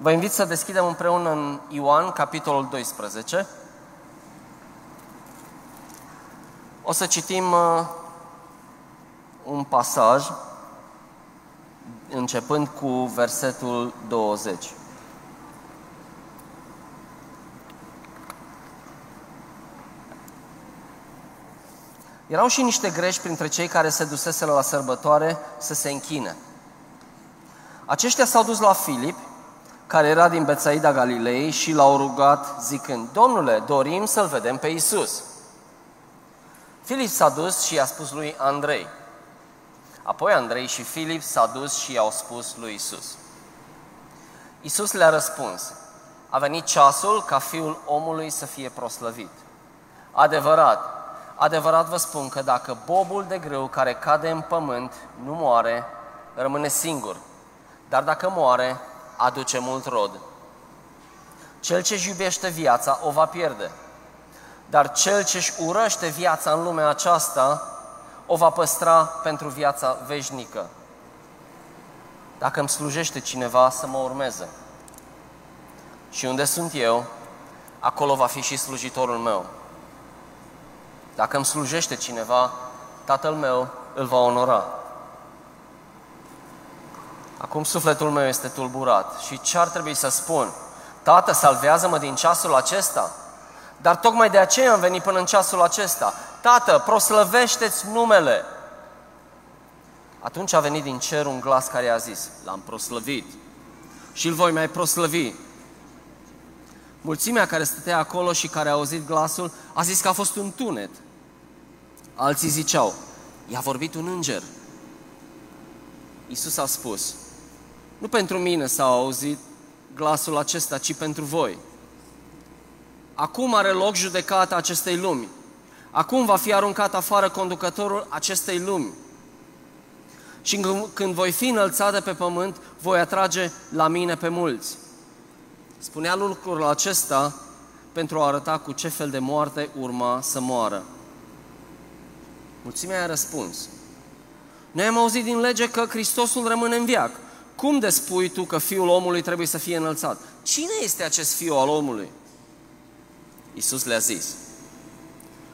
Vă invit să deschidem împreună în Ioan, capitolul 12. O să citim uh, un pasaj începând cu versetul 20. Erau și niște greși printre cei care se duseseră la sărbătoare să se închine. Aceștia s-au dus la Filip, care era din Betsaida Galilei și l-au rugat zicând, Domnule, dorim să-L vedem pe Isus. Filip s-a dus și i-a spus lui Andrei. Apoi Andrei și Filip s-a dus și i-au spus lui Isus. Isus le-a răspuns, a venit ceasul ca Fiul omului să fie proslăvit. Adevărat, adevărat vă spun că dacă bobul de grâu care cade în pământ nu moare, rămâne singur, dar dacă moare, aduce mult rod. Cel ce-și iubește viața o va pierde, dar cel ce-și urăște viața în lumea aceasta o va păstra pentru viața veșnică. Dacă îmi slujește cineva să mă urmeze. Și unde sunt eu, acolo va fi și slujitorul meu. Dacă îmi slujește cineva, tatăl meu îl va onora. Acum sufletul meu este tulburat și ce ar trebui să spun? Tată, salvează-mă din ceasul acesta. Dar tocmai de aceea am venit până în ceasul acesta. Tată, proslăvește-ți numele. Atunci a venit din cer un glas care a zis, l-am proslăvit și îl voi mai proslăvi. Mulțimea care stătea acolo și care a auzit glasul a zis că a fost un tunet. Alții ziceau, i-a vorbit un înger. Iisus a spus, nu pentru mine s-a auzit glasul acesta, ci pentru voi. Acum are loc judecata acestei lumi. Acum va fi aruncat afară conducătorul acestei lumi. Și când voi fi înălțat de pe pământ, voi atrage la mine pe mulți. Spunea lucrul acesta pentru a arăta cu ce fel de moarte urma să moară. Mulțimea a răspuns. Noi am auzit din lege că Hristosul rămâne în viac. Cum de spui tu că Fiul omului trebuie să fie înălțat? Cine este acest Fiu al omului? Iisus le-a zis,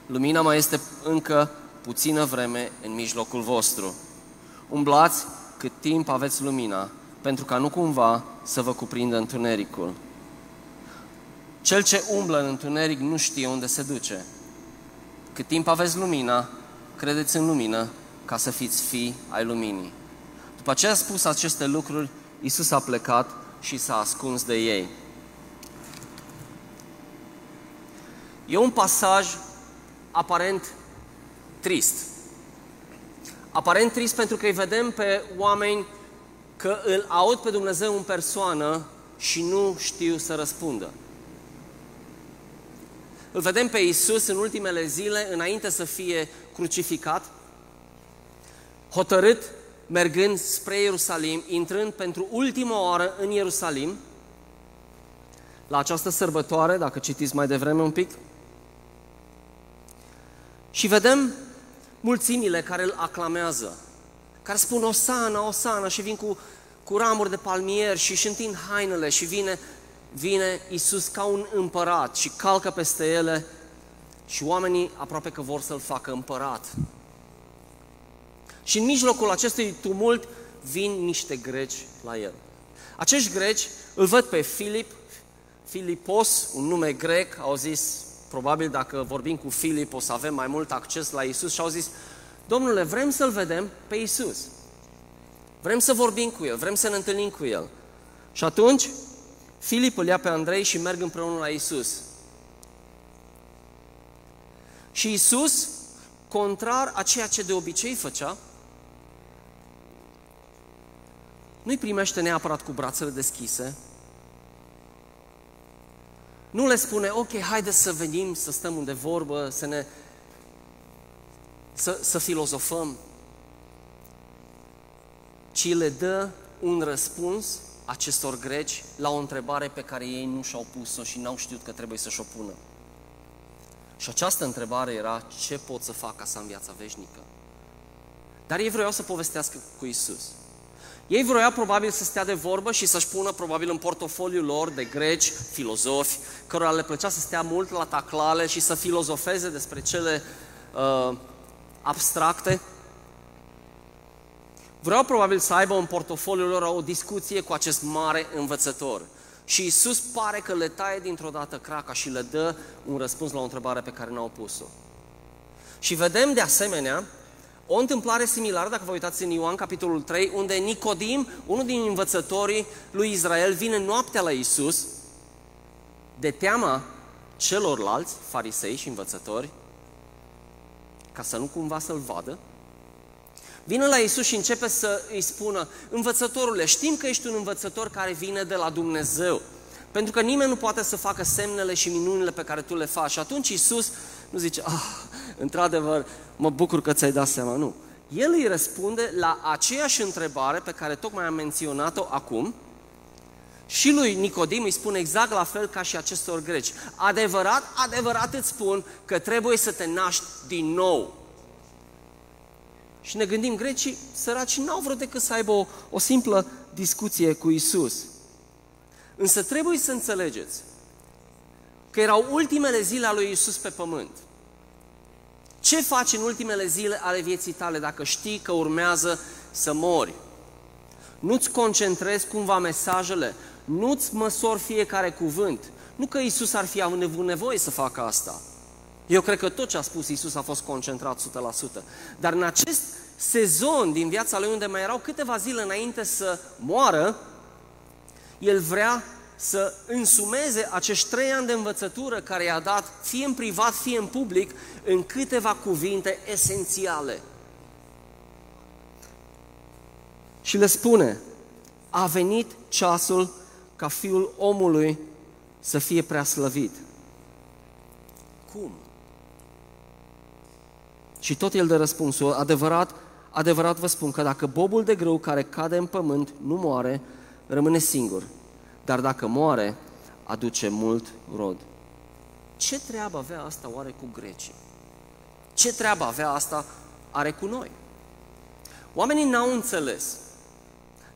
lumina mai este încă puțină vreme în mijlocul vostru. Umblați cât timp aveți lumina, pentru ca nu cumva să vă cuprindă întunericul. Cel ce umblă în întuneric nu știe unde se duce. Cât timp aveți lumina, credeți în lumină ca să fiți fii ai luminii. După ce a spus aceste lucruri, Isus a plecat și s-a ascuns de ei. E un pasaj aparent trist. Aparent trist pentru că îi vedem pe oameni că îl aud pe Dumnezeu în persoană și nu știu să răspundă. Îl vedem pe Isus în ultimele zile, înainte să fie crucificat, hotărât mergând spre Ierusalim, intrând pentru ultima oară în Ierusalim, la această sărbătoare, dacă citiți mai devreme un pic, și vedem mulțimile care îl aclamează, care spun Osana, Osana și vin cu, cu ramuri de palmier și își întind hainele și vine, vine Iisus ca un împărat și calcă peste ele și oamenii aproape că vor să-l facă împărat. Și în mijlocul acestui tumult vin niște greci la el. Acești greci îl văd pe Filip, Filipos, un nume grec, au zis, probabil dacă vorbim cu Filip o să avem mai mult acces la Isus și au zis, Domnule, vrem să-L vedem pe Isus. Vrem să vorbim cu El, vrem să ne întâlnim cu El. Și atunci, Filip îl ia pe Andrei și merg împreună la Isus. Și Isus, contrar a ceea ce de obicei făcea, nu-i primește neapărat cu brațele deschise, nu le spune, ok, haideți să venim, să stăm unde vorbă, să ne... să, să filozofăm, ci le dă un răspuns acestor greci la o întrebare pe care ei nu și-au pus-o și n-au știut că trebuie să-și o pună. Și această întrebare era, ce pot să fac ca să am viața veșnică? Dar ei vreau să povestească cu Isus. Ei vroiau probabil să stea de vorbă și să-și pună probabil în portofoliul lor de greci, filozofi, cărora le plăcea să stea mult la taclale și să filozofeze despre cele uh, abstracte. Vreau probabil să aibă în portofoliul lor o discuție cu acest mare învățător. Și Isus pare că le taie dintr-o dată craca și le dă un răspuns la o întrebare pe care n-au pus-o. Și vedem de asemenea o întâmplare similară, dacă vă uitați în Ioan, capitolul 3, unde Nicodim, unul din învățătorii lui Israel, vine noaptea la Isus, de teama celorlalți farisei și învățători, ca să nu cumva să-l vadă, vine la Isus și începe să îi spună, învățătorule, știm că ești un învățător care vine de la Dumnezeu, pentru că nimeni nu poate să facă semnele și minunile pe care tu le faci. Și atunci Isus nu zice, ah, într-adevăr, mă bucur că ți-ai dat seama. Nu. El îi răspunde la aceeași întrebare pe care tocmai am menționat-o acum și lui Nicodim îi spune exact la fel ca și acestor greci. Adevărat, adevărat îți spun că trebuie să te naști din nou. Și ne gândim, grecii săraci n-au vrut decât să aibă o, o simplă discuție cu Isus. Însă trebuie să înțelegeți că erau ultimele zile ale lui Isus pe pământ. Ce faci în ultimele zile ale vieții tale dacă știi că urmează să mori? Nu-ți concentrezi cumva mesajele, nu-ți măsori fiecare cuvânt. Nu că Isus ar fi avut nevoie să facă asta. Eu cred că tot ce a spus Isus a fost concentrat 100%. Dar în acest sezon din viața lui unde mai erau câteva zile înainte să moară, el vrea să însumeze acești trei ani de învățătură care i-a dat, fie în privat, fie în public, în câteva cuvinte esențiale. Și le spune, a venit ceasul ca Fiul omului să fie prea slăvit. Cum? Și tot el de răspunsul, adevărat, adevărat vă spun că dacă bobul de grâu care cade în pământ nu moare, rămâne singur dar dacă moare, aduce mult rod. Ce treabă avea asta oare cu grecii? Ce treabă avea asta are cu noi? Oamenii n-au înțeles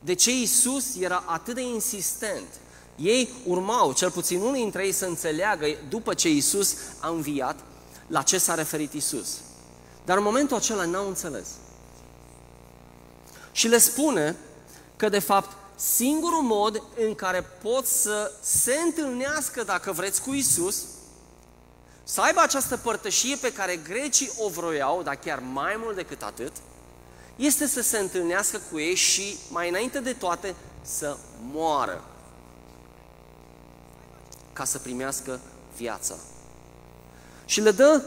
de ce Isus era atât de insistent. Ei urmau, cel puțin unii dintre ei, să înțeleagă după ce Isus a înviat, la ce s-a referit Isus. Dar în momentul acela n-au înțeles. Și le spune că, de fapt, singurul mod în care pot să se întâlnească, dacă vreți, cu Isus, să aibă această părtășie pe care grecii o vroiau, dar chiar mai mult decât atât, este să se întâlnească cu ei și, mai înainte de toate, să moară ca să primească viața. Și le dă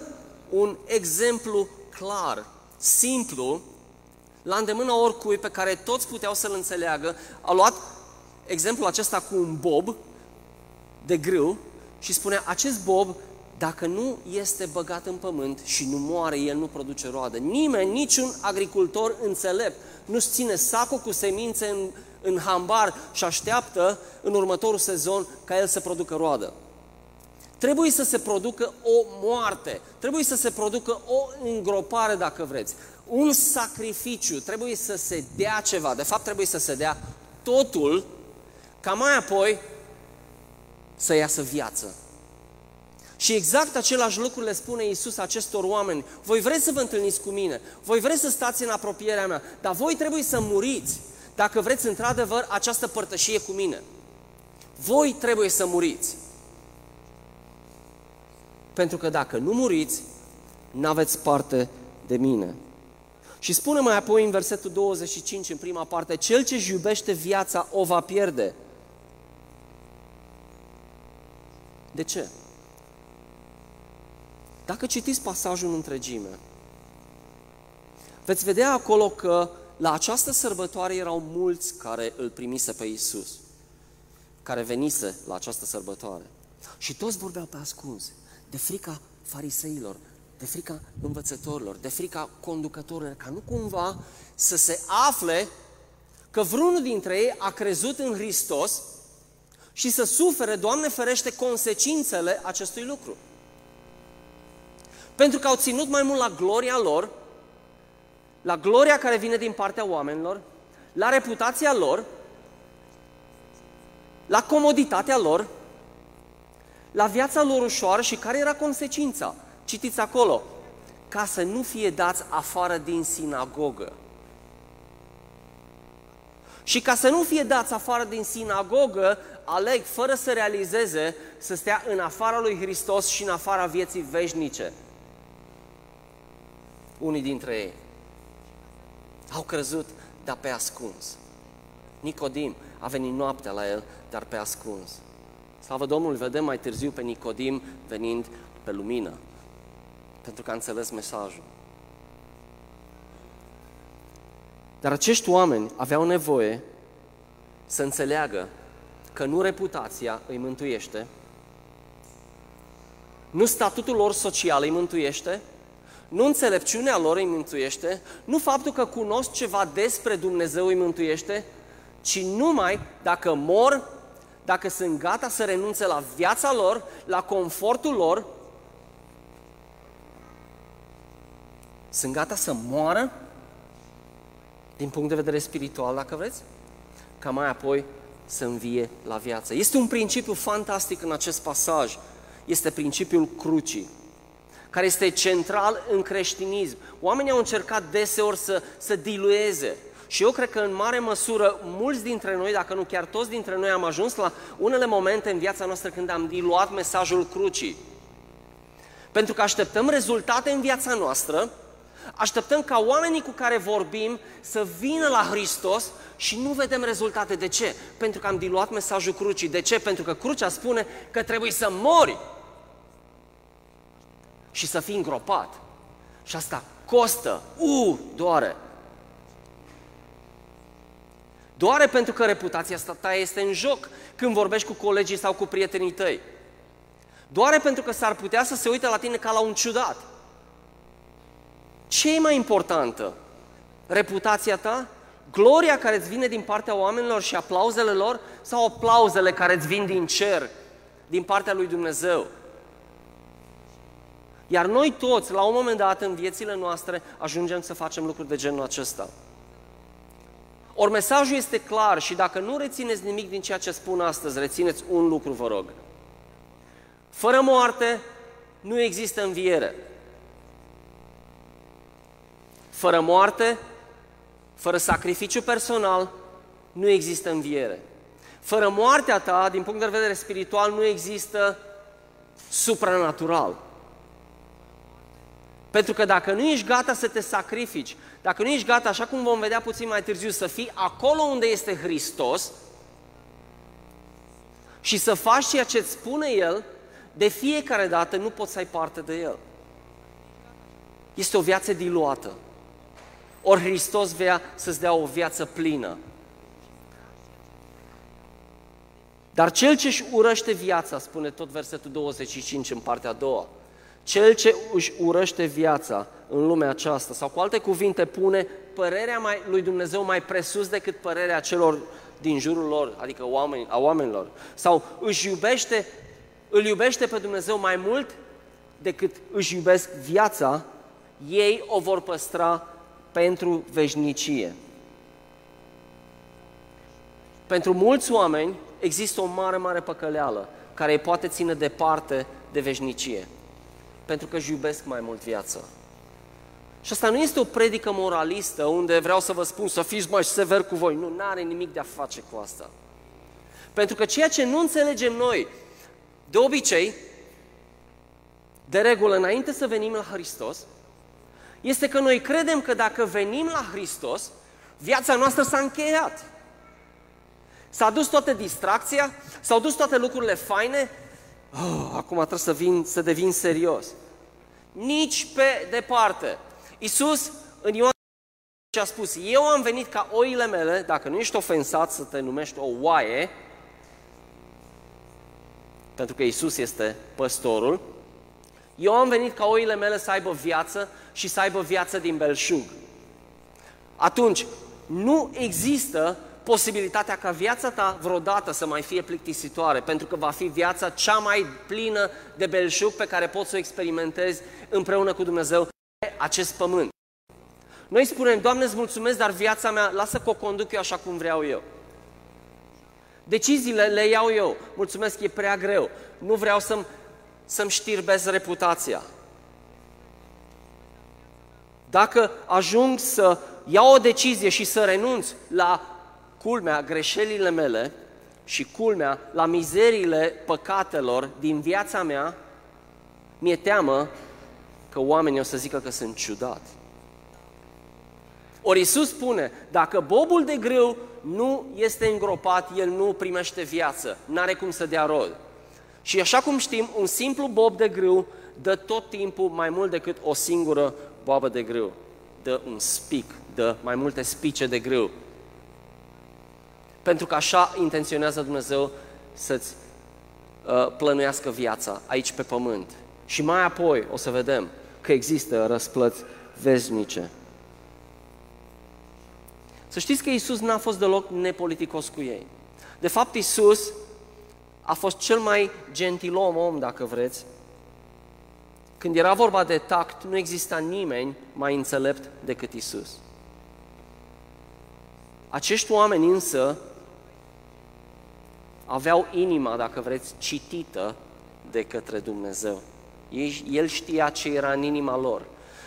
un exemplu clar, simplu, la îndemână oricui pe care toți puteau să-l înțeleagă, a luat exemplul acesta cu un bob de grâu și spunea, acest bob, dacă nu este băgat în pământ și nu moare, el nu produce roadă. Nimeni, niciun agricultor înțelept, nu-și ține sacul cu semințe în, în hambar și așteaptă în următorul sezon ca el să producă roadă. Trebuie să se producă o moarte, trebuie să se producă o îngropare, dacă vreți un sacrificiu, trebuie să se dea ceva, de fapt trebuie să se dea totul, ca mai apoi să iasă viață. Și exact același lucru le spune Iisus acestor oameni. Voi vreți să vă întâlniți cu mine, voi vreți să stați în apropierea mea, dar voi trebuie să muriți dacă vreți într-adevăr această părtășie cu mine. Voi trebuie să muriți. Pentru că dacă nu muriți, n-aveți parte de mine. Și spune mai apoi în versetul 25, în prima parte, Cel ce își iubește viața o va pierde. De ce? Dacă citiți pasajul în întregime, veți vedea acolo că la această sărbătoare erau mulți care îl primise pe Isus, care venise la această sărbătoare. Și toți vorbeau pe ascuns, de frica fariseilor, de frica învățătorilor, de frica conducătorilor, ca nu cumva să se afle că vreunul dintre ei a crezut în Hristos și să sufere, Doamne ferește, consecințele acestui lucru. Pentru că au ținut mai mult la gloria lor, la gloria care vine din partea oamenilor, la reputația lor, la comoditatea lor, la viața lor ușoară și care era consecința. Citiți acolo, ca să nu fie dați afară din sinagogă. Și ca să nu fie dați afară din sinagogă, aleg, fără să realizeze, să stea în afara lui Hristos și în afara vieții veșnice. Unii dintre ei au crezut, dar pe ascuns. Nicodim a venit noaptea la el, dar pe ascuns. Slavă Domnului, vedem mai târziu pe Nicodim venind pe lumină, pentru că a înțeles mesajul. Dar acești oameni aveau nevoie să înțeleagă că nu reputația îi mântuiește, nu statutul lor social îi mântuiește, nu înțelepciunea lor îi mântuiește, nu faptul că cunosc ceva despre Dumnezeu îi mântuiește, ci numai dacă mor, dacă sunt gata să renunțe la viața lor, la confortul lor, sunt gata să moară din punct de vedere spiritual, dacă vreți, ca mai apoi să învie la viață. Este un principiu fantastic în acest pasaj. Este principiul crucii, care este central în creștinism. Oamenii au încercat deseori să, să dilueze. Și eu cred că în mare măsură mulți dintre noi, dacă nu chiar toți dintre noi, am ajuns la unele momente în viața noastră când am diluat mesajul crucii. Pentru că așteptăm rezultate în viața noastră Așteptăm ca oamenii cu care vorbim să vină la Hristos și nu vedem rezultate. De ce? Pentru că am diluat mesajul crucii. De ce? Pentru că crucea spune că trebuie să mori și să fii îngropat. Și asta costă, u, doare. Doare pentru că reputația ta este în joc când vorbești cu colegii sau cu prietenii tăi. Doare pentru că s-ar putea să se uite la tine ca la un ciudat. Ce e mai importantă? Reputația ta? Gloria care îți vine din partea oamenilor și aplauzele lor? Sau aplauzele care îți vin din cer, din partea lui Dumnezeu? Iar noi toți, la un moment dat în viețile noastre, ajungem să facem lucruri de genul acesta. Ori mesajul este clar și dacă nu rețineți nimic din ceea ce spun astăzi, rețineți un lucru, vă rog. Fără moarte nu există înviere. Fără moarte, fără sacrificiu personal, nu există înviere. Fără moartea ta, din punct de vedere spiritual, nu există supranatural. Pentru că dacă nu ești gata să te sacrifici, dacă nu ești gata, așa cum vom vedea puțin mai târziu, să fii acolo unde este Hristos și să faci ceea ce îți spune El, de fiecare dată nu poți să ai parte de El. Este o viață diluată. Ori Hristos vrea să-ți dea o viață plină. Dar cel ce își urăște viața, spune tot versetul 25 în partea a doua, cel ce își urăște viața în lumea aceasta, sau cu alte cuvinte pune părerea mai, lui Dumnezeu mai presus decât părerea celor din jurul lor, adică oameni, a oamenilor, sau își iubește, îl iubește pe Dumnezeu mai mult decât își iubesc viața, ei o vor păstra pentru veșnicie. Pentru mulți oameni există o mare, mare păcăleală care îi poate ține departe de veșnicie, pentru că își iubesc mai mult viața. Și asta nu este o predică moralistă unde vreau să vă spun să fiți mai sever cu voi. Nu, nu are nimic de a face cu asta. Pentru că ceea ce nu înțelegem noi, de obicei, de regulă, înainte să venim la Hristos, este că noi credem că dacă venim la Hristos, viața noastră s-a încheiat. S-a dus toată distracția, s-au dus toate lucrurile faine, oh, acum trebuie să, vin, să devin serios. Nici pe departe. Iisus în Ioan și a spus, eu am venit ca oile mele, dacă nu ești ofensat să te numești o oaie, pentru că Iisus este păstorul, eu am venit ca oile mele să aibă viață și să aibă viață din belșug. Atunci, nu există posibilitatea ca viața ta vreodată să mai fie plictisitoare, pentru că va fi viața cea mai plină de belșug pe care poți să o experimentezi împreună cu Dumnezeu pe acest pământ. Noi spunem, Doamne, îți mulțumesc, dar viața mea, lasă că o conduc eu așa cum vreau eu. Deciziile le iau eu. Mulțumesc, e prea greu. Nu vreau să-mi, să-mi știrbez reputația. Dacă ajung să iau o decizie și să renunț la culmea, greșelile mele și culmea, la mizeriile păcatelor din viața mea, mi-e teamă că oamenii o să zică că sunt ciudat. Ori Iisus spune, dacă bobul de grâu nu este îngropat, el nu primește viață, n-are cum să dea rod. Și așa cum știm, un simplu bob de grâu dă tot timpul mai mult decât o singură boabă de grâu. Dă un spic, dă mai multe spice de grâu. Pentru că așa intenționează Dumnezeu să-ți uh, plănuiască viața aici pe pământ. Și mai apoi o să vedem că există răsplăți veznice. Să știți că Isus n-a fost deloc nepoliticos cu ei. De fapt, Isus a fost cel mai gentilom om, dacă vreți. Când era vorba de tact, nu exista nimeni mai înțelept decât Isus. Acești oameni însă aveau inima, dacă vreți, citită de către Dumnezeu. El știa ce era în inima lor.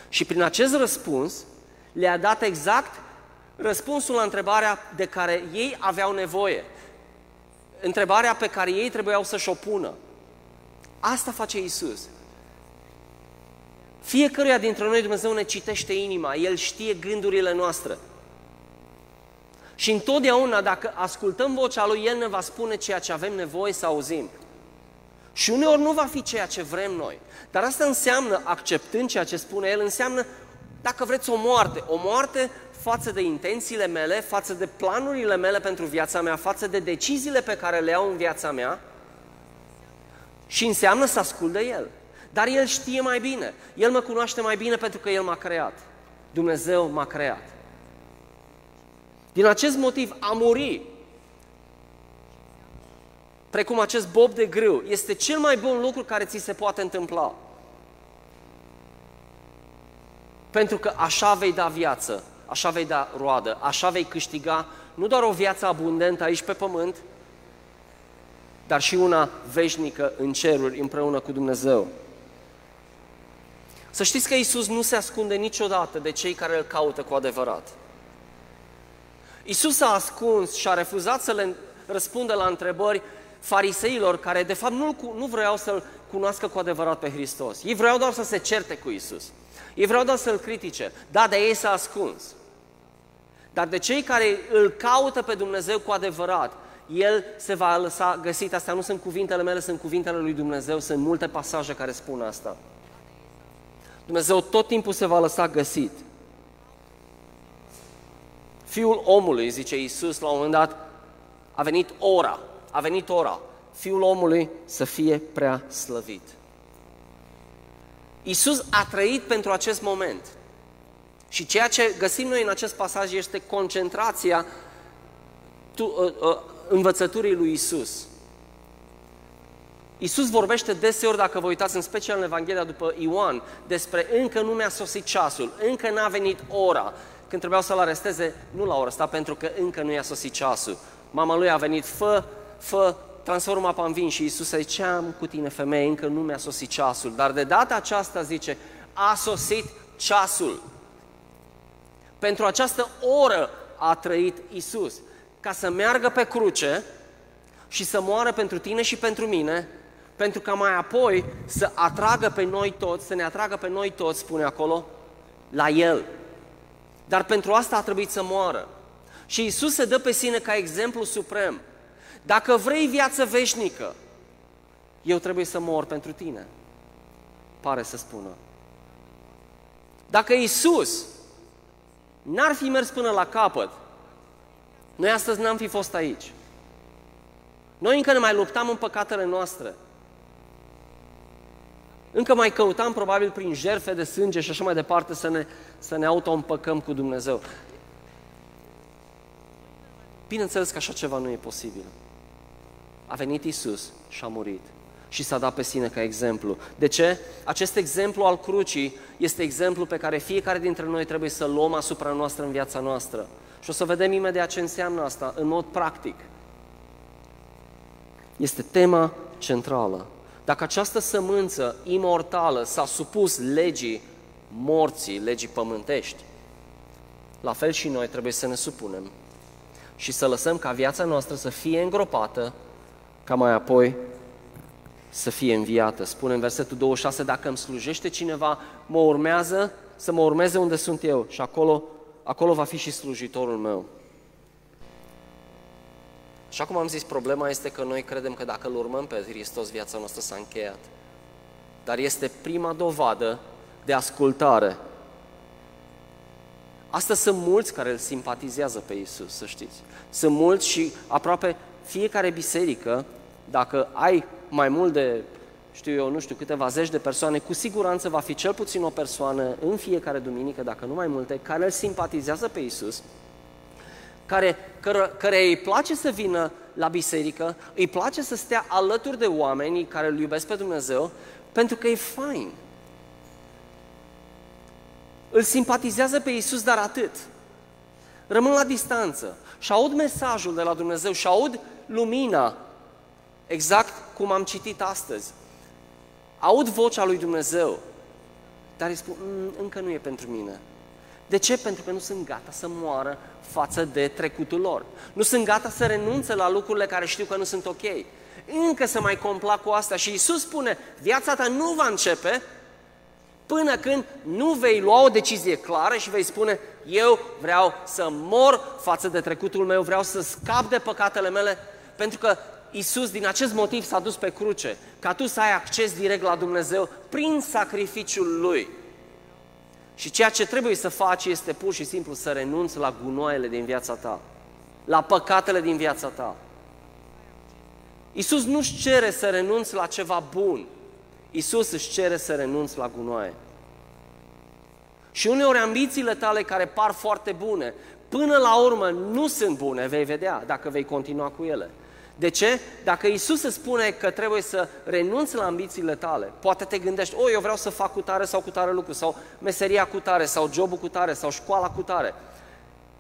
Și prin acest răspuns le-a dat exact răspunsul la întrebarea de care ei aveau nevoie. Întrebarea pe care ei trebuiau să-și o pună. Asta face Isus. Fiecăruia dintre noi Dumnezeu ne citește inima, El știe gândurile noastre. Și întotdeauna, dacă ascultăm vocea Lui, El ne va spune ceea ce avem nevoie să auzim. Și uneori nu va fi ceea ce vrem noi. Dar asta înseamnă, acceptând ceea ce spune El, înseamnă, dacă vreți, o moarte. O moarte față de intențiile mele, față de planurile mele pentru viața mea, față de deciziile pe care le iau în viața mea și înseamnă să ascult de El. Dar El știe mai bine. El mă cunoaște mai bine pentru că El m-a creat. Dumnezeu m-a creat. Din acest motiv, a muri, precum acest bob de grâu, este cel mai bun lucru care ți se poate întâmpla. Pentru că așa vei da viață așa vei da roadă, așa vei câștiga nu doar o viață abundentă aici pe pământ, dar și una veșnică în ceruri împreună cu Dumnezeu. Să știți că Isus nu se ascunde niciodată de cei care îl caută cu adevărat. Isus a ascuns și a refuzat să le răspundă la întrebări fariseilor care de fapt nu, nu vreau să-L cunoască cu adevărat pe Hristos. Ei vreau doar să se certe cu Isus. Ei vreau doar să-L critique. Da, de ei s-a ascuns. Dar de cei care îl caută pe Dumnezeu cu adevărat, el se va lăsa găsit. Astea nu sunt cuvintele mele, sunt cuvintele lui Dumnezeu. Sunt multe pasaje care spun asta. Dumnezeu tot timpul se va lăsa găsit. Fiul omului, zice Iisus la un moment dat, a venit ora, a venit ora. Fiul omului să fie prea slăvit. Iisus a trăit pentru acest moment. Și ceea ce găsim noi în acest pasaj este concentrația tu, uh, uh, învățăturii lui Isus. Isus vorbește deseori, dacă vă uitați în special în Evanghelia după Ioan, despre încă nu mi-a sosit ceasul, încă n-a venit ora. Când trebuiau să-l aresteze, nu l-au arestat pentru că încă nu i-a sosit ceasul. Mama lui a venit, fă, fă, transformă apa în vin și Isus zice, ce am cu tine femeie, încă nu mi-a sosit ceasul. Dar de data aceasta zice, a sosit ceasul. Pentru această oră a trăit Isus, ca să meargă pe cruce și să moară pentru tine și pentru mine, pentru ca mai apoi să atragă pe noi toți, să ne atragă pe noi toți, spune acolo, la El. Dar pentru asta a trebuit să moară. Și Isus se dă pe sine ca exemplu suprem. Dacă vrei viață veșnică, eu trebuie să mor pentru tine. Pare să spună. Dacă Isus n-ar fi mers până la capăt, noi astăzi n-am fi fost aici. Noi încă ne mai luptam în păcatele noastre. Încă mai căutam probabil prin jerfe de sânge și așa mai departe să ne, să ne auto-împăcăm cu Dumnezeu. Bineînțeles că așa ceva nu e posibil. A venit Isus și a murit. și s-a dat pe sine ca exemplu. De ce? Acest exemplu al crucii este exemplu pe care fiecare dintre noi trebuie să-l luăm asupra noastră în viața noastră. Și o să vedem imediat ce înseamnă asta în mod practic. Este tema centrală. Dacă această sămânță imortală s-a supus legii morții, legii pământești, la fel și noi trebuie să ne supunem și să lăsăm ca viața noastră să fie îngropată, ca mai apoi să fie înviată. Spune în versetul 26, dacă îmi slujește cineva, mă urmează să mă urmeze unde sunt eu și acolo, acolo va fi și slujitorul meu. Așa cum am zis, problema este că noi credem că dacă îl urmăm pe Hristos, viața noastră s-a încheiat. Dar este prima dovadă de ascultare. Astăzi sunt mulți care îl simpatizează pe Isus, să știți. Sunt mulți și aproape fiecare biserică, dacă ai mai mult de, știu eu, nu știu, câteva zeci de persoane, cu siguranță va fi cel puțin o persoană în fiecare duminică, dacă nu mai multe, care îl simpatizează pe Isus, care, căre, care îi place să vină la biserică, îi place să stea alături de oameni care îl iubesc pe Dumnezeu, pentru că e fain. Îl simpatizează pe Isus, dar atât. Rămân la distanță și aud mesajul de la Dumnezeu și aud lumina, exact cum am citit astăzi. Aud vocea lui Dumnezeu, dar îi spun, mm, încă nu e pentru mine. De ce? Pentru că nu sunt gata să moară față de trecutul lor. Nu sunt gata să renunțe la lucrurile care știu că nu sunt ok. Încă să mai complac cu asta și Isus spune, viața ta nu va începe până când nu vei lua o decizie clară și vei spune, eu vreau să mor față de trecutul meu, vreau să scap de păcatele mele, pentru că Isus din acest motiv s-a dus pe cruce, ca tu să ai acces direct la Dumnezeu prin sacrificiul Lui. Și ceea ce trebuie să faci este pur și simplu să renunți la gunoaiele din viața ta, la păcatele din viața ta. Isus nu-și cere să renunți la ceva bun, Isus își cere să renunți la gunoaie. Și uneori ambițiile tale care par foarte bune, până la urmă nu sunt bune, vei vedea dacă vei continua cu ele. De ce? Dacă Isus îți spune că trebuie să renunți la ambițiile tale, poate te gândești, o, eu vreau să fac cu tare sau cu tare lucru, sau meseria cu tare, sau jobul cu tare, sau școala cu tare.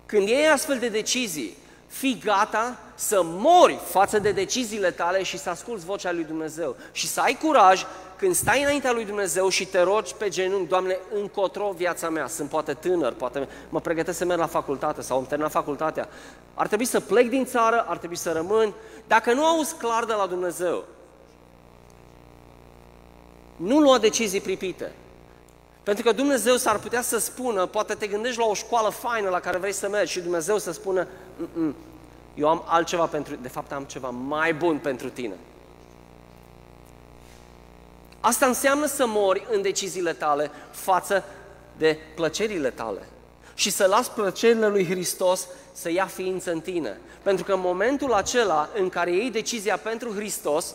Când iei astfel de decizii, fii gata să mori față de deciziile tale și să asculți vocea lui Dumnezeu. Și să ai curaj când stai înaintea lui Dumnezeu și te rogi pe genunchi, Doamne, încotro viața mea, sunt poate tânăr, poate mă pregătesc să merg la facultate sau am terminat facultatea, ar trebui să plec din țară, ar trebui să rămân. Dacă nu auzi clar de la Dumnezeu, nu lua decizii pripite. Pentru că Dumnezeu s-ar putea să spună, poate te gândești la o școală faină la care vrei să mergi și Dumnezeu să spună, eu am altceva pentru, de fapt am ceva mai bun pentru tine. Asta înseamnă să mori în deciziile tale față de plăcerile tale și să las plăcerile lui Hristos să ia ființă în tine. Pentru că în momentul acela în care iei decizia pentru Hristos,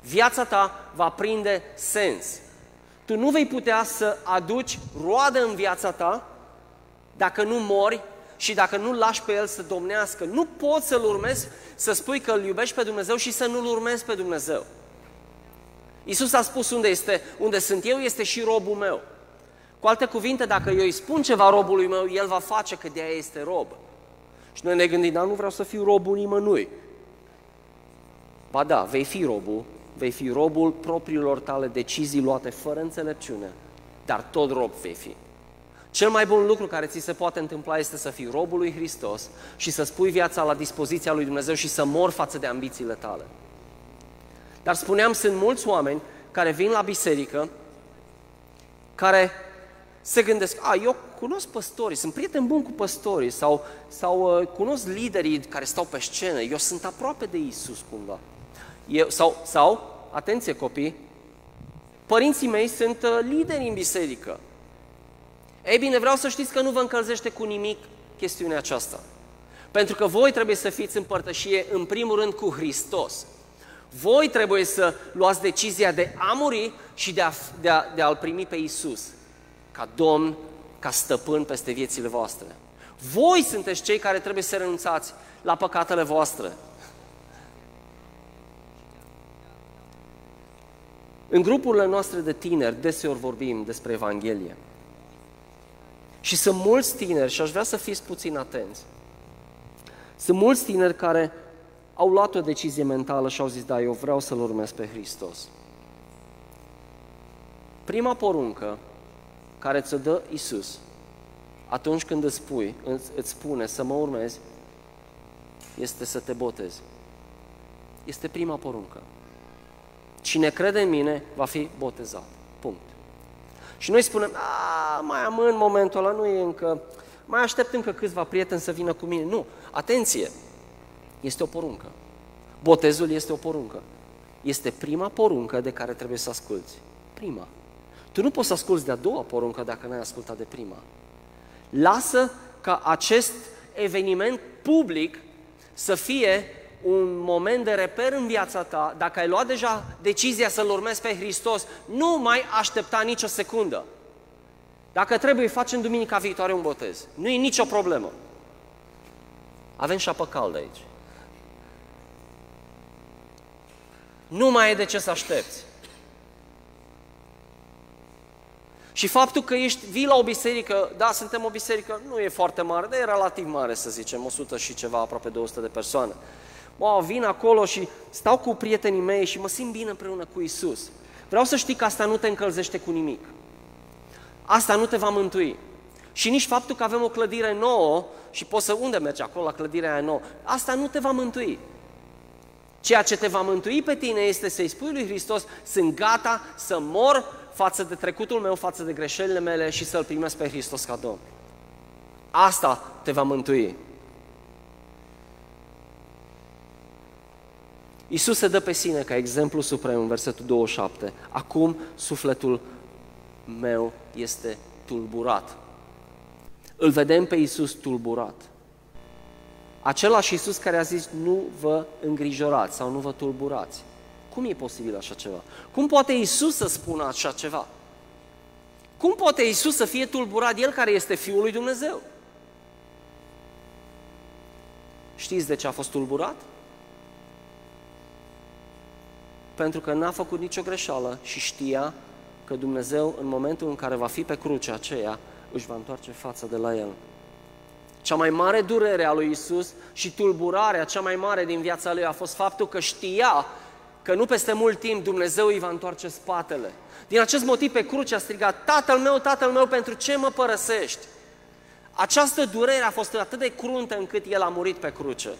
viața ta va prinde sens. Tu nu vei putea să aduci roadă în viața ta dacă nu mori și dacă nu lași pe El să domnească. Nu poți să-L urmezi, să spui că îl iubești pe Dumnezeu și să nu-L urmezi pe Dumnezeu. Iisus a spus unde, este, unde sunt eu, este și robul meu. Cu alte cuvinte, dacă eu îi spun ceva robului meu, el va face că de aia este rob. Și noi ne gândim, dar nu vreau să fiu robul nimănui. Ba da, vei fi robul, vei fi robul propriilor tale decizii luate fără înțelepciune, dar tot rob vei fi. Cel mai bun lucru care ți se poate întâmpla este să fii robul lui Hristos și să spui viața la dispoziția lui Dumnezeu și să mor față de ambițiile tale. Dar spuneam, sunt mulți oameni care vin la biserică, care se gândesc, a, eu cunosc păstorii, sunt prieten bun cu păstorii sau, sau uh, cunosc liderii care stau pe scenă, eu sunt aproape de Isus cumva. Eu, sau, sau, atenție copii, părinții mei sunt uh, lideri în biserică. Ei bine, vreau să știți că nu vă încălzește cu nimic chestiunea aceasta. Pentru că voi trebuie să fiți în părtășie, în primul rând, cu Hristos. Voi trebuie să luați decizia de a muri și de, a, de, a, de a-L primi pe Isus ca Domn, ca stăpân peste viețile voastre. Voi sunteți cei care trebuie să renunțați la păcatele voastre. În grupurile noastre de tineri deseori vorbim despre Evanghelie. Și sunt mulți tineri, și aș vrea să fiți puțin atenți, sunt mulți tineri care au luat o decizie mentală și au zis, da, eu vreau să-L urmez pe Hristos. Prima poruncă care ți-o dă Isus atunci când îți, spui, îți spune să mă urmezi, este să te botezi. Este prima poruncă. Cine crede în mine va fi botezat. Punct. Și noi spunem, a, mai am în momentul ăla, nu e încă, mai aștept încă câțiva prieteni să vină cu mine. Nu, atenție, este o poruncă. Botezul este o poruncă. Este prima poruncă de care trebuie să asculți. Prima. Tu nu poți să asculți de a doua poruncă dacă n-ai ascultat de prima. Lasă ca acest eveniment public să fie un moment de reper în viața ta, dacă ai luat deja decizia să-L urmezi pe Hristos, nu mai aștepta nicio secundă. Dacă trebuie, facem duminica viitoare un botez. Nu e nicio problemă. Avem și apă caldă aici. Nu mai e de ce să aștepți. Și faptul că ești, vii la o biserică, da, suntem o biserică, nu e foarte mare, dar e relativ mare, să zicem, 100 și ceva, aproape 200 de persoane. Bă, vin acolo și stau cu prietenii mei și mă simt bine împreună cu Isus. Vreau să știi că asta nu te încălzește cu nimic. Asta nu te va mântui. Și nici faptul că avem o clădire nouă și poți să unde mergi acolo la clădirea aia nouă, asta nu te va mântui. Ceea ce te va mântui pe tine este să-i spui lui Hristos, sunt gata să mor față de trecutul meu, față de greșelile mele și să-L primesc pe Hristos ca Domn. Asta te va mântui. Isus se dă pe sine ca exemplu suprem în versetul 27. Acum sufletul meu este tulburat. Îl vedem pe Isus tulburat. Același Isus care a zis nu vă îngrijorați sau nu vă tulburați. Cum e posibil așa ceva? Cum poate Isus să spună așa ceva? Cum poate Isus să fie tulburat El care este Fiul lui Dumnezeu? Știți de ce a fost tulburat? Pentru că n-a făcut nicio greșeală și știa că Dumnezeu, în momentul în care va fi pe crucea aceea, își va întoarce fața de la El. Cea mai mare durere a lui Isus și tulburarea cea mai mare din viața lui a fost faptul că știa că nu peste mult timp Dumnezeu îi va întoarce spatele. Din acest motiv pe cruce a strigat, Tatăl meu, Tatăl meu, pentru ce mă părăsești? Această durere a fost atât de cruntă încât El a murit pe cruce.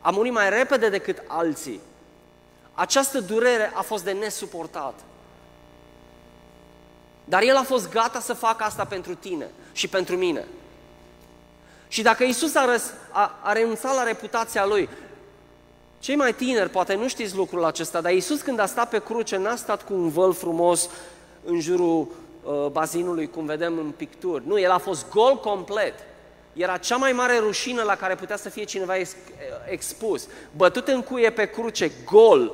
A murit mai repede decât alții. Această durere a fost de nesuportat. Dar El a fost gata să facă asta pentru tine și pentru mine. Și dacă Isus a, răs, a, a renunțat la reputația Lui, cei mai tineri poate nu știți lucrul acesta, dar Isus când a stat pe cruce n-a stat cu un văl frumos în jurul uh, bazinului, cum vedem în picturi. Nu, El a fost gol complet. Era cea mai mare rușină la care putea să fie cineva ex, expus. Bătut în cuie pe cruce, gol,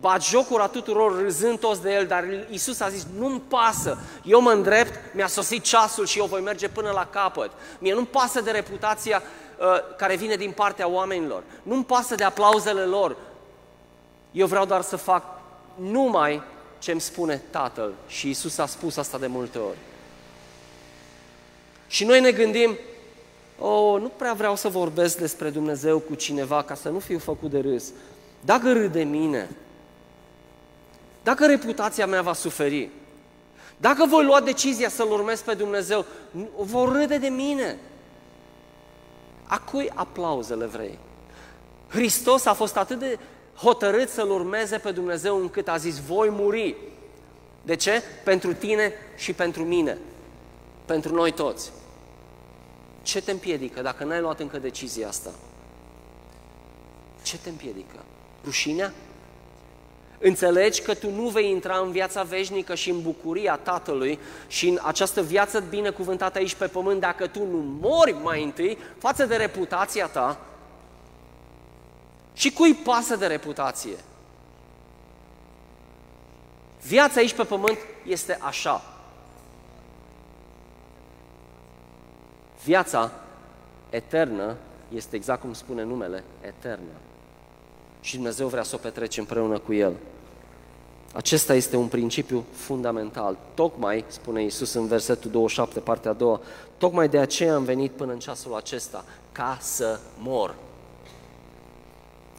bat jocura tuturor râzând toți de el, dar Isus a zis, nu-mi pasă, eu mă îndrept, mi-a sosit ceasul și eu voi merge până la capăt. Mie nu-mi pasă de reputația uh, care vine din partea oamenilor, nu-mi pasă de aplauzele lor. Eu vreau doar să fac numai ce îmi spune Tatăl și Isus a spus asta de multe ori. Și noi ne gândim, oh, nu prea vreau să vorbesc despre Dumnezeu cu cineva ca să nu fiu făcut de râs. Dacă râde de mine, dacă reputația mea va suferi, dacă voi lua decizia să-L urmez pe Dumnezeu, vor râde de mine. A cui aplauzele vrei? Hristos a fost atât de hotărât să-L urmeze pe Dumnezeu încât a zis, voi muri. De ce? Pentru tine și pentru mine. Pentru noi toți. Ce te împiedică dacă n-ai luat încă decizia asta? Ce te împiedică? Rușinea? Înțelegi că tu nu vei intra în viața veșnică și în bucuria Tatălui și în această viață binecuvântată aici pe pământ dacă tu nu mori mai întâi față de reputația ta? Și cui pasă de reputație? Viața aici pe pământ este așa. Viața eternă este exact cum spune numele, eternă. Și Dumnezeu vrea să o petrece împreună cu El. Acesta este un principiu fundamental. Tocmai, spune Iisus în versetul 27, partea a doua, tocmai de aceea am venit până în ceasul acesta, ca să mor.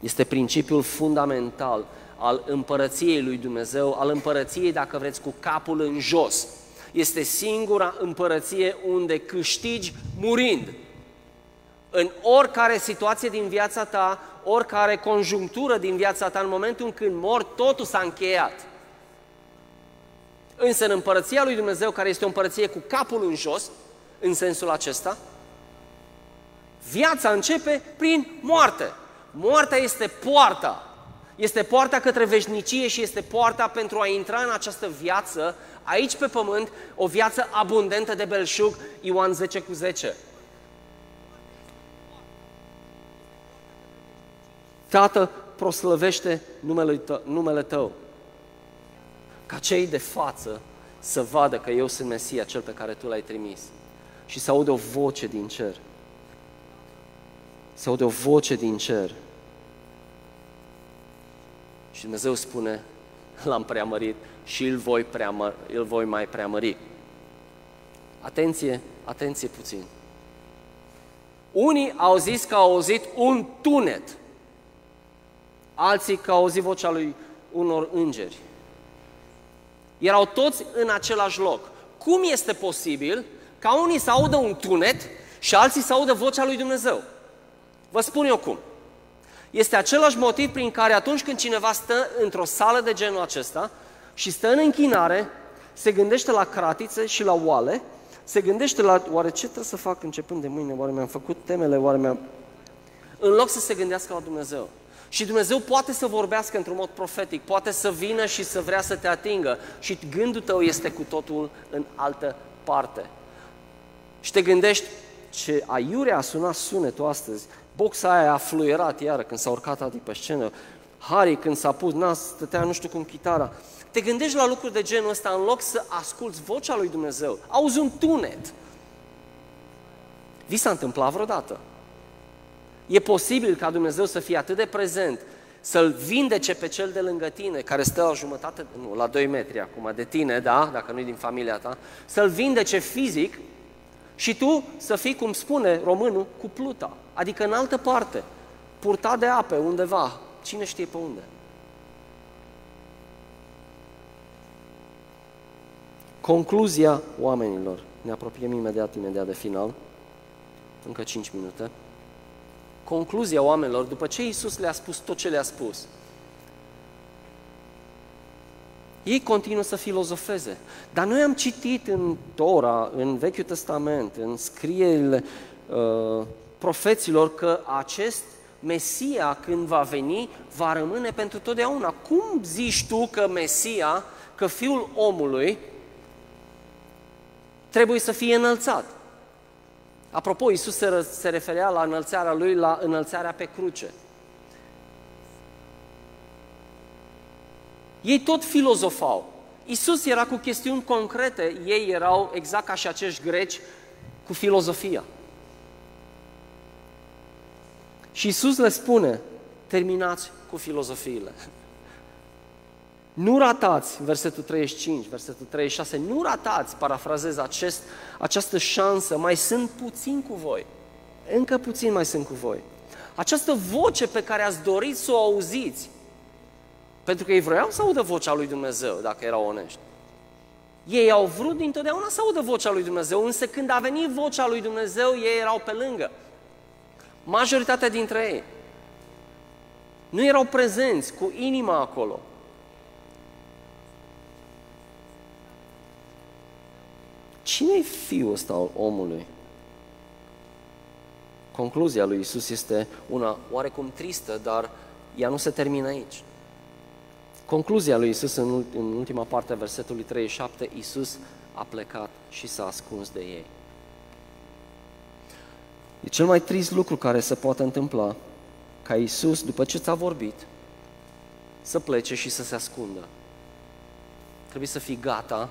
Este principiul fundamental al împărăției lui Dumnezeu, al împărăției, dacă vreți, cu capul în jos. Este singura împărăție unde câștigi murind. În oricare situație din viața ta, oricare conjunctură din viața ta, în momentul când mor, totul s-a încheiat. Însă în împărăția lui Dumnezeu, care este o împărăție cu capul în jos, în sensul acesta, viața începe prin moarte. Moartea este poarta. Este poarta către veșnicie și este poarta pentru a intra în această viață, aici pe pământ, o viață abundentă de belșug, Ioan 10 cu 10. Tată, proslăvește numele, tău, numele Tău. Ca cei de față să vadă că eu sunt Mesia, cel pe care Tu l-ai trimis. Și să audă o voce din cer. Să audă o voce din cer. Și Dumnezeu spune, l-am preamărit și îl voi, preamăr, îl voi mai preamări. Atenție, atenție puțin. Unii au zis că au auzit un tunet alții că au auzit vocea lui unor îngeri. Erau toți în același loc. Cum este posibil ca unii să audă un tunet și alții să audă vocea lui Dumnezeu? Vă spun eu cum. Este același motiv prin care atunci când cineva stă într-o sală de genul acesta și stă în închinare, se gândește la cratițe și la oale, se gândește la oare ce trebuie să fac începând de mâine, oare mi-am făcut temele, oare mi-am... În loc să se gândească la Dumnezeu. Și Dumnezeu poate să vorbească într-un mod profetic, poate să vină și să vrea să te atingă și gândul tău este cu totul în altă parte. Și te gândești, ce aiure a sunat sunetul astăzi, boxa aia a fluierat iară când s-a urcat Adi pe scenă, Harry când s-a pus, nas, stătea nu știu cum chitara. Te gândești la lucruri de genul ăsta în loc să asculți vocea lui Dumnezeu. Auzi un tunet. Vi s-a întâmplat vreodată? E posibil ca Dumnezeu să fie atât de prezent, să-l vindece pe cel de lângă tine, care stă la jumătate, nu, la 2 metri acum de tine, da, dacă nu-i din familia ta, să-l vindece fizic și tu să fii, cum spune românul, cu pluta, adică în altă parte, purtat de ape undeva, cine știe pe unde. Concluzia oamenilor. Ne apropiem imediat, imediat de final. Încă 5 minute concluzia oamenilor după ce Iisus le-a spus tot ce le-a spus. Ei continuă să filozofeze. Dar noi am citit în Tora, în Vechiul Testament, în scrierile uh, profeților că acest Mesia, când va veni, va rămâne pentru totdeauna. Cum zici tu că Mesia, că Fiul omului, trebuie să fie înălțat? Apropo, Iisus se, se referea la înălțarea lui, la înălțarea pe cruce. Ei tot filozofau. Iisus era cu chestiuni concrete, ei erau exact ca și acești greci cu filozofia. Și Iisus le spune, terminați cu filozofiile. Nu ratați, versetul 35, versetul 36, nu ratați, parafrazez acest, această șansă, mai sunt puțin cu voi. Încă puțin mai sunt cu voi. Această voce pe care ați dorit să o auziți, pentru că ei vreau să audă vocea lui Dumnezeu, dacă erau onești. Ei au vrut dintotdeauna să audă vocea lui Dumnezeu, însă când a venit vocea lui Dumnezeu, ei erau pe lângă. Majoritatea dintre ei nu erau prezenți cu inima acolo. Cine e fiul ăsta al omului? Concluzia lui Isus este una oarecum tristă, dar ea nu se termină aici. Concluzia lui Isus în ultima parte a versetului 37, Isus a plecat și s-a ascuns de ei. E cel mai trist lucru care se poate întâmpla ca Isus, după ce ți-a vorbit, să plece și să se ascundă. Trebuie să fii gata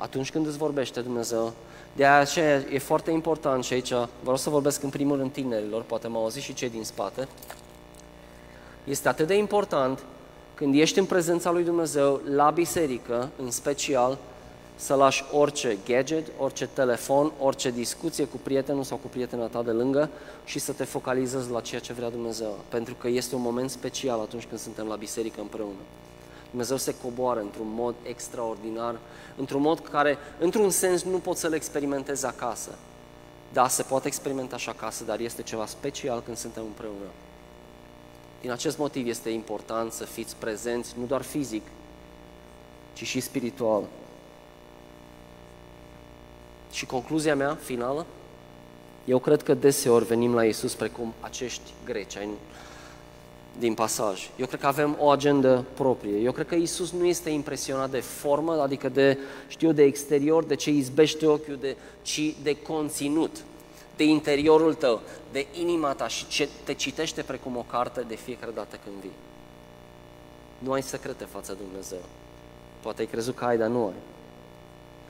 atunci când îți vorbește Dumnezeu. De aceea e foarte important și aici vreau să vorbesc în primul rând tinerilor, poate mă auzi și cei din spate. Este atât de important când ești în prezența lui Dumnezeu, la biserică, în special, să lași orice gadget, orice telefon, orice discuție cu prietenul sau cu prietena ta de lângă și să te focalizezi la ceea ce vrea Dumnezeu. Pentru că este un moment special atunci când suntem la biserică împreună. Dumnezeu se coboară într-un mod extraordinar, într-un mod care, într-un sens, nu poți să-l experimentezi acasă. Da, se poate experimenta și acasă, dar este ceva special când suntem împreună. Din acest motiv este important să fiți prezenți, nu doar fizic, ci și spiritual. Și concluzia mea finală, eu cred că deseori venim la Isus precum acești greci din pasaj. Eu cred că avem o agendă proprie. Eu cred că Isus nu este impresionat de formă, adică de, știu, de exterior, de ce izbește ochiul, de, ci de conținut, de interiorul tău, de inima ta și ce te citește precum o carte de fiecare dată când vii. Nu ai secrete față de Dumnezeu. Poate ai crezut că ai, dar nu ai.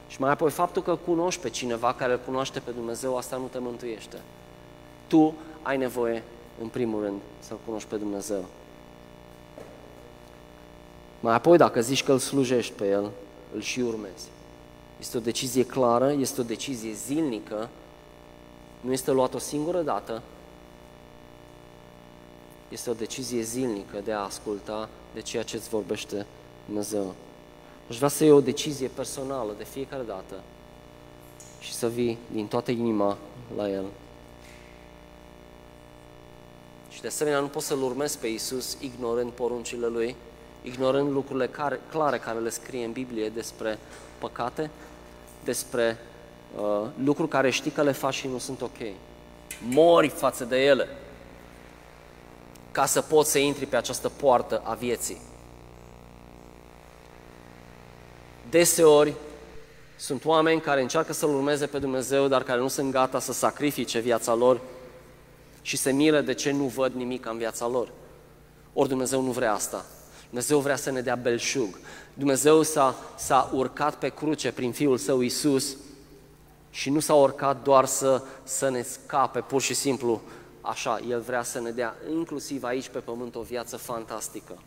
Și mai apoi faptul că cunoști pe cineva care îl cunoaște pe Dumnezeu, asta nu te mântuiește. Tu ai nevoie, în primul rând, să-L cunoști pe Dumnezeu. Mai apoi, dacă zici că îl slujești pe El, îl și urmezi. Este o decizie clară, este o decizie zilnică, nu este luată o singură dată, este o decizie zilnică de a asculta de ceea ce îți vorbește Dumnezeu. Aș vrea să iei o decizie personală de fiecare dată și să vii din toată inima la El. Și de asemenea nu poți să-L urmezi pe Iisus ignorând poruncile Lui, ignorând lucrurile care, clare care le scrie în Biblie despre păcate, despre uh, lucruri care știi că le faci și nu sunt ok. Mori față de ele ca să poți să intri pe această poartă a vieții. Deseori sunt oameni care încearcă să-L urmeze pe Dumnezeu, dar care nu sunt gata să sacrifice viața lor și se miră de ce nu văd nimic în viața lor. Ori Dumnezeu nu vrea asta. Dumnezeu vrea să ne dea belșug. Dumnezeu s-a, s-a urcat pe cruce prin Fiul Său Isus și nu s-a urcat doar să, să ne scape pur și simplu așa. El vrea să ne dea inclusiv aici pe pământ o viață fantastică.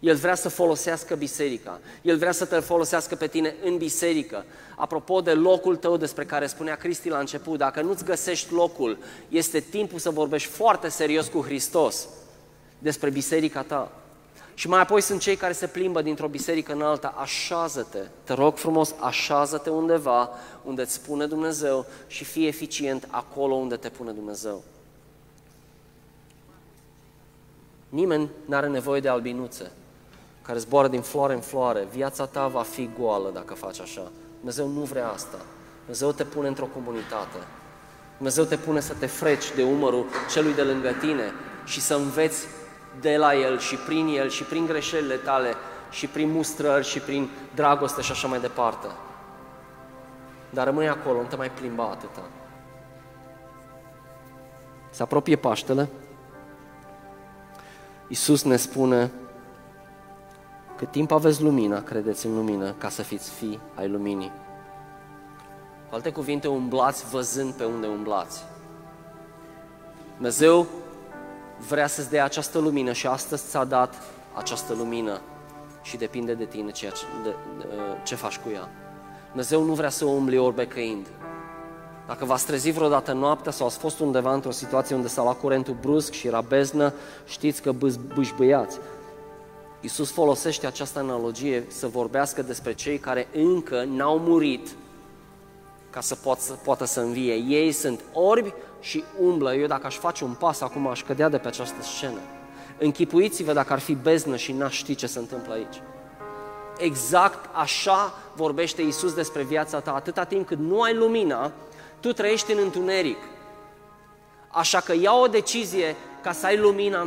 El vrea să folosească biserica. El vrea să te folosească pe tine în biserică. Apropo de locul tău despre care spunea Cristi la început, dacă nu-ți găsești locul, este timpul să vorbești foarte serios cu Hristos despre biserica ta. Și mai apoi sunt cei care se plimbă dintr-o biserică în alta, așează-te, te rog frumos, așează-te undeva unde îți spune Dumnezeu și fii eficient acolo unde te pune Dumnezeu. Nimeni nu are nevoie de albinuțe care zboară din floare în floare, viața ta va fi goală dacă faci așa. Dumnezeu nu vrea asta. Dumnezeu te pune într-o comunitate. Dumnezeu te pune să te freci de umărul celui de lângă tine și să înveți de la el și prin el și prin greșelile tale și prin mustrări și prin dragoste și așa mai departe. Dar rămâi acolo, nu te mai plimba atâta. Se apropie Paștele. Iisus ne spune cât timp aveți lumina, credeți în lumină, ca să fiți fii ai luminii. Cu alte cuvinte, umblați văzând pe unde umblați. Dumnezeu vrea să-ți dea această lumină și astăzi ți-a dat această lumină și depinde de tine ceea ce, de, de, ce faci cu ea. Dumnezeu nu vrea să o umbli orbecăind. Dacă v-ați trezit vreodată noaptea sau ați fost undeva într-o situație unde s-a luat curentul brusc și era beznă, știți că bâșbâiați. Iisus folosește această analogie să vorbească despre cei care încă n-au murit ca să poată, să poată să învie. Ei sunt orbi și umblă. Eu dacă aș face un pas acum, aș cădea de pe această scenă. Închipuiți-vă dacă ar fi beznă și n-aș ști ce se întâmplă aici. Exact așa vorbește Iisus despre viața ta. Atâta timp cât nu ai lumina, tu trăiești în întuneric. Așa că ia o decizie ca să ai lumina